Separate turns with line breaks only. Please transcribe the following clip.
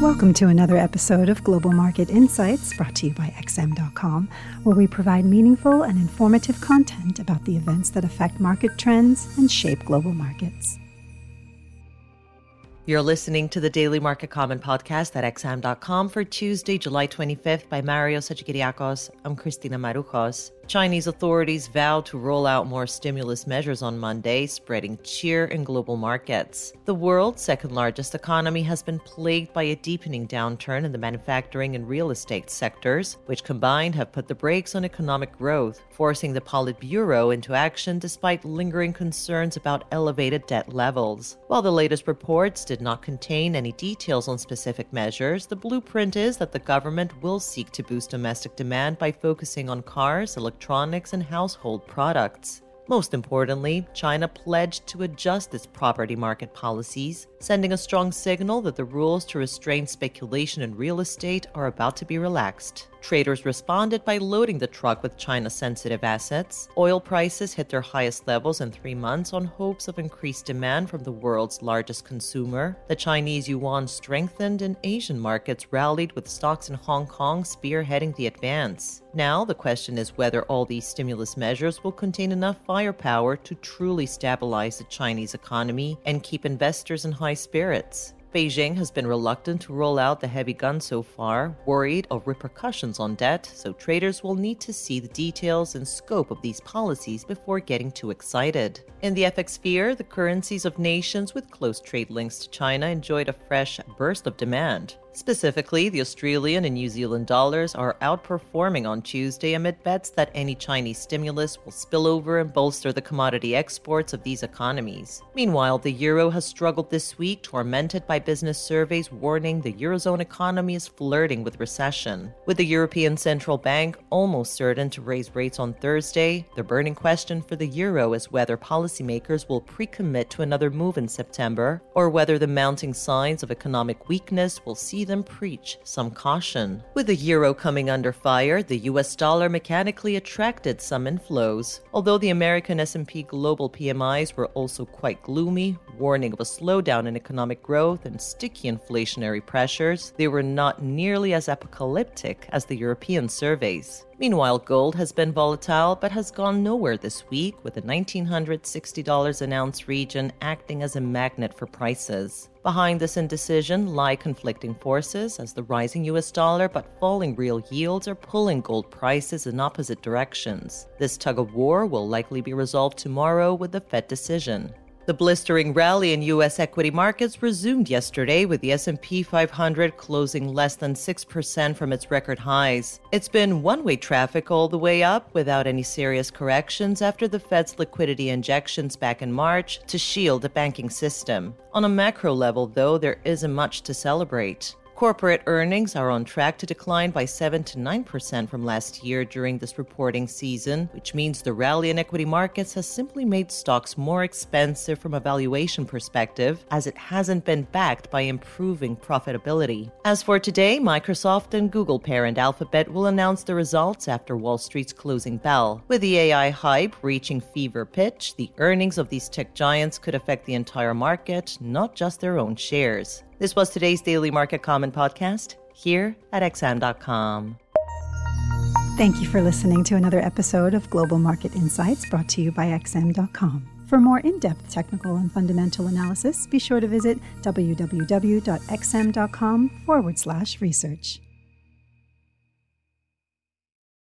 Welcome to another episode of Global Market Insights brought to you by XM.com, where we provide meaningful and informative content about the events that affect market trends and shape global markets.
You're listening to the Daily Market Comment podcast at XM.com for Tuesday, July 25th by Marios Hadjikyriacos. I'm Christina Marujos. Chinese authorities vowed to roll out more stimulus measures on Monday, spreading cheer in global markets. The world's second largest economy has been plagued by a deepening downturn in the manufacturing and real estate sectors, which combined have put the brakes on economic growth, forcing the Politburo into action despite lingering concerns about elevated debt levels. While the latest reports did not contain any details on specific measures, the blueprint is that the government will seek to boost domestic demand by focusing on cars, electronics, electronics, and household products. Most importantly, China pledged to adjust its property market policies, sending a strong signal that the rules to restrain speculation in real estate are about to be relaxed. Traders responded by loading the truck with China sensitive assets. Oil prices hit their highest levels in three months on hopes of increased demand from the world's largest consumer. The Chinese yuan strengthened and Asian markets rallied with stocks in Hong Kong spearheading the advance. Now, the question is whether all these stimulus measures will contain enough firepower to truly stabilize the Chinese economy and keep investors in high spirits. Beijing has been reluctant to roll out the heavy gun so far, worried of repercussions on debt, so traders will need to see the details and scope of these policies before getting too excited. In the FX sphere, the currencies of nations with close trade links to China enjoyed a fresh burst of demand. Specifically, the Australian and New Zealand dollars are outperforming on Tuesday amid bets that any Chinese stimulus will spill over and bolster the commodity exports of these economies. Meanwhile, the euro has struggled this week, tormented by business surveys warning the eurozone economy is flirting with recession. With the European Central Bank almost certain to raise rates on Thursday, the burning question for the euro is whether policymakers will pre commit to another move in September or whether the mounting signs of economic weakness will see them preach some caution. With the euro coming under fire, the US dollar mechanically attracted some inflows. Although the American S&P global PMIs were also quite gloomy, warning of a slowdown in economic growth and sticky inflationary pressures, they were not nearly as apocalyptic as the European surveys. Meanwhile, gold has been volatile but has gone nowhere this week, with the $1,960 an ounce region acting as a magnet for prices. Behind this indecision lie conflicting forces, as the rising US dollar but falling real yields are pulling gold prices in opposite directions. This tug of war will likely be resolved tomorrow with the Fed decision. The blistering rally in US equity markets resumed yesterday with the S&P 500 closing less than 6% from its record highs. It's been one-way traffic all the way up without any serious corrections after the Fed's liquidity injections back in March to shield the banking system. On a macro level though, there isn't much to celebrate. Corporate earnings are on track to decline by 7 to 9% from last year during this reporting season, which means the rally in equity markets has simply made stocks more expensive from a valuation perspective, as it hasn't been backed by improving profitability. As for today, Microsoft and Google parent Alphabet will announce the results after Wall Street's closing bell. With the AI hype reaching fever pitch, the earnings of these tech giants could affect the entire market, not just their own shares. This was today's Daily Market Comment podcast here at XM.com.
Thank you for listening to another episode of Global Market Insights brought to you by XM.com. For more in depth technical and fundamental analysis, be sure to visit www.xm.com forward slash research.